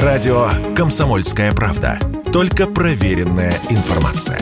Радио «Комсомольская правда». Только проверенная информация.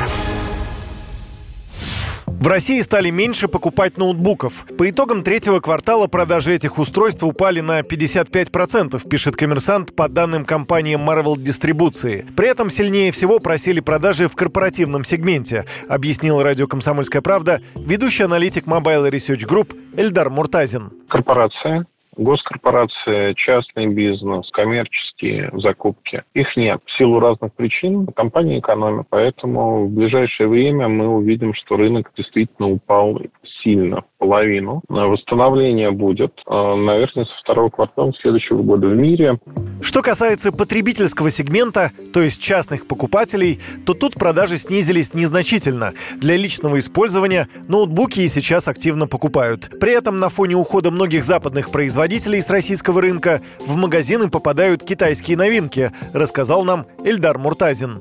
В России стали меньше покупать ноутбуков. По итогам третьего квартала продажи этих устройств упали на 55%, пишет коммерсант по данным компании Marvel Дистрибуции. При этом сильнее всего просили продажи в корпоративном сегменте, объяснил радио «Комсомольская правда» ведущий аналитик Mobile Research Group Эльдар Муртазин. Корпорация госкорпорации, частный бизнес, коммерческие закупки. Их нет в силу разных причин. Компания экономит, поэтому в ближайшее время мы увидим, что рынок действительно упал сильно, половину. Восстановление будет, э, наверное, со второго квартала следующего года в мире. Что касается потребительского сегмента, то есть частных покупателей, то тут продажи снизились незначительно. Для личного использования ноутбуки и сейчас активно покупают. При этом на фоне ухода многих западных производителей с российского рынка в магазины попадают китайские новинки, рассказал нам Эльдар Муртазин.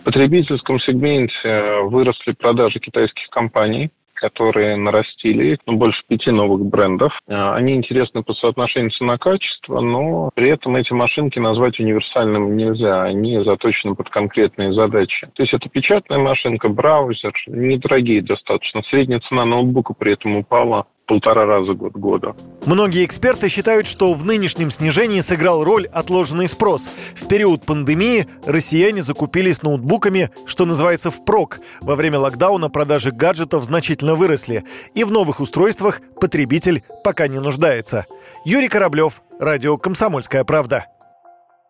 В потребительском сегменте выросли продажи китайских компаний которые нарастили, ну, больше пяти новых брендов. А, они интересны по соотношению цена-качество, но при этом эти машинки назвать универсальными нельзя. Они заточены под конкретные задачи. То есть это печатная машинка, браузер, недорогие достаточно. Средняя цена ноутбука при этом упала полтора раза год года. Многие эксперты считают, что в нынешнем снижении сыграл роль отложенный спрос. В период пандемии россияне закупились ноутбуками, что называется, впрок. Во время локдауна продажи гаджетов значительно выросли. И в новых устройствах потребитель пока не нуждается. Юрий Кораблев, Радио «Комсомольская правда».